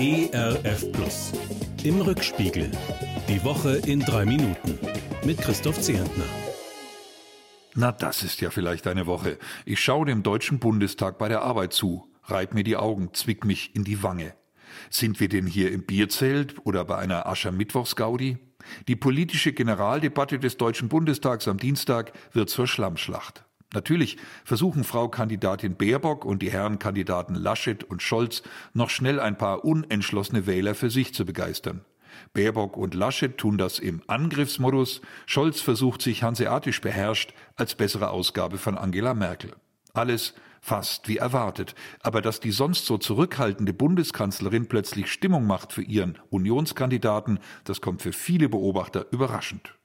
ERF Plus. Im Rückspiegel. Die Woche in drei Minuten. Mit Christoph Zehentner. Na, das ist ja vielleicht eine Woche. Ich schaue dem Deutschen Bundestag bei der Arbeit zu, reib mir die Augen, zwick mich in die Wange. Sind wir denn hier im Bierzelt oder bei einer Aschermittwochsgaudi? Die politische Generaldebatte des Deutschen Bundestags am Dienstag wird zur Schlammschlacht. Natürlich versuchen Frau Kandidatin Baerbock und die Herren Kandidaten Laschet und Scholz noch schnell ein paar unentschlossene Wähler für sich zu begeistern. Baerbock und Laschet tun das im Angriffsmodus, Scholz versucht sich hanseatisch beherrscht als bessere Ausgabe von Angela Merkel. Alles fast wie erwartet, aber dass die sonst so zurückhaltende Bundeskanzlerin plötzlich Stimmung macht für ihren Unionskandidaten, das kommt für viele Beobachter überraschend.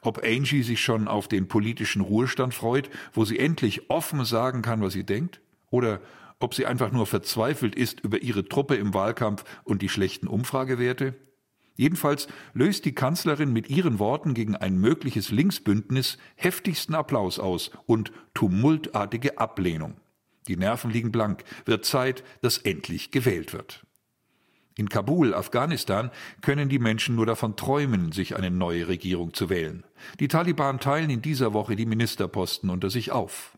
Ob Angie sich schon auf den politischen Ruhestand freut, wo sie endlich offen sagen kann, was sie denkt? Oder ob sie einfach nur verzweifelt ist über ihre Truppe im Wahlkampf und die schlechten Umfragewerte? Jedenfalls löst die Kanzlerin mit ihren Worten gegen ein mögliches Linksbündnis heftigsten Applaus aus und tumultartige Ablehnung. Die Nerven liegen blank, wird Zeit, dass endlich gewählt wird. In Kabul, Afghanistan, können die Menschen nur davon träumen, sich eine neue Regierung zu wählen. Die Taliban teilen in dieser Woche die Ministerposten unter sich auf.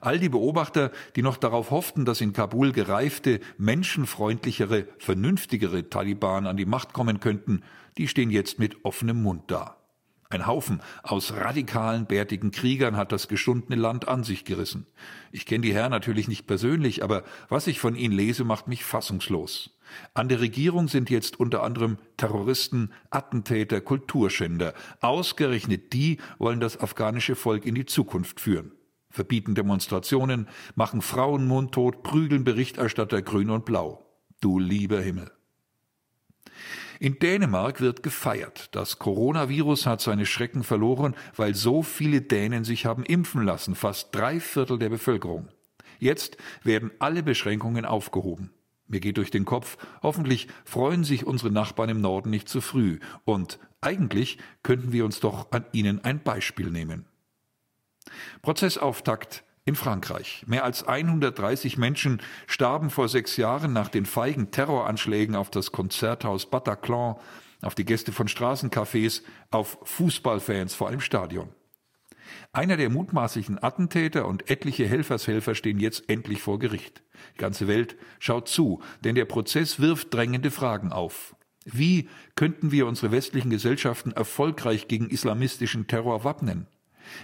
All die Beobachter, die noch darauf hofften, dass in Kabul gereifte, menschenfreundlichere, vernünftigere Taliban an die Macht kommen könnten, die stehen jetzt mit offenem Mund da. Ein Haufen aus radikalen, bärtigen Kriegern hat das geschundene Land an sich gerissen. Ich kenne die Herren natürlich nicht persönlich, aber was ich von ihnen lese, macht mich fassungslos. An der Regierung sind jetzt unter anderem Terroristen, Attentäter, Kulturschänder. Ausgerechnet die wollen das afghanische Volk in die Zukunft führen. Verbieten Demonstrationen, machen Frauen mundtot, prügeln Berichterstatter grün und blau. Du lieber Himmel. In Dänemark wird gefeiert. Das Coronavirus hat seine Schrecken verloren, weil so viele Dänen sich haben impfen lassen, fast drei Viertel der Bevölkerung. Jetzt werden alle Beschränkungen aufgehoben. Mir geht durch den Kopf, hoffentlich freuen sich unsere Nachbarn im Norden nicht zu früh, und eigentlich könnten wir uns doch an ihnen ein Beispiel nehmen. Prozessauftakt in Frankreich. Mehr als 130 Menschen starben vor sechs Jahren nach den feigen Terroranschlägen auf das Konzerthaus Bataclan, auf die Gäste von Straßencafés, auf Fußballfans vor einem Stadion. Einer der mutmaßlichen Attentäter und etliche Helfershelfer stehen jetzt endlich vor Gericht. Die ganze Welt schaut zu, denn der Prozess wirft drängende Fragen auf. Wie könnten wir unsere westlichen Gesellschaften erfolgreich gegen islamistischen Terror wappnen?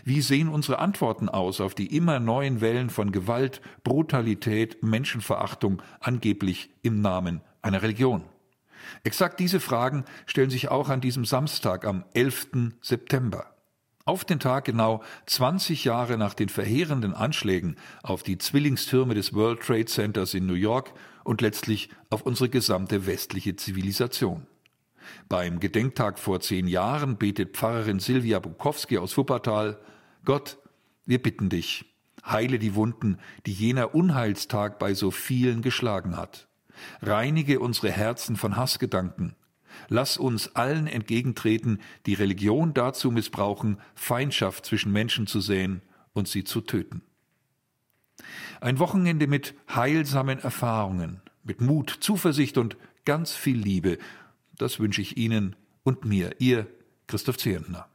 Wie sehen unsere Antworten aus auf die immer neuen Wellen von Gewalt, Brutalität, Menschenverachtung, angeblich im Namen einer Religion? Exakt diese Fragen stellen sich auch an diesem Samstag am 11. September. Auf den Tag genau 20 Jahre nach den verheerenden Anschlägen auf die Zwillingstürme des World Trade Centers in New York und letztlich auf unsere gesamte westliche Zivilisation. Beim Gedenktag vor zehn Jahren betet Pfarrerin Silvia Bukowski aus Wuppertal, Gott, wir bitten dich, heile die Wunden, die jener Unheilstag bei so vielen geschlagen hat. Reinige unsere Herzen von Hassgedanken. Lass uns allen entgegentreten, die Religion dazu missbrauchen, Feindschaft zwischen Menschen zu säen und sie zu töten. Ein Wochenende mit heilsamen Erfahrungen, mit Mut, Zuversicht und ganz viel Liebe, das wünsche ich Ihnen und mir, Ihr Christoph Zehentner.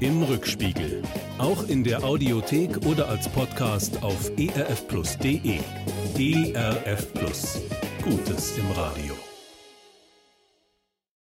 Im Rückspiegel. Auch in der Audiothek oder als Podcast auf erfplus.de. ERF Plus. Gutes im Radio.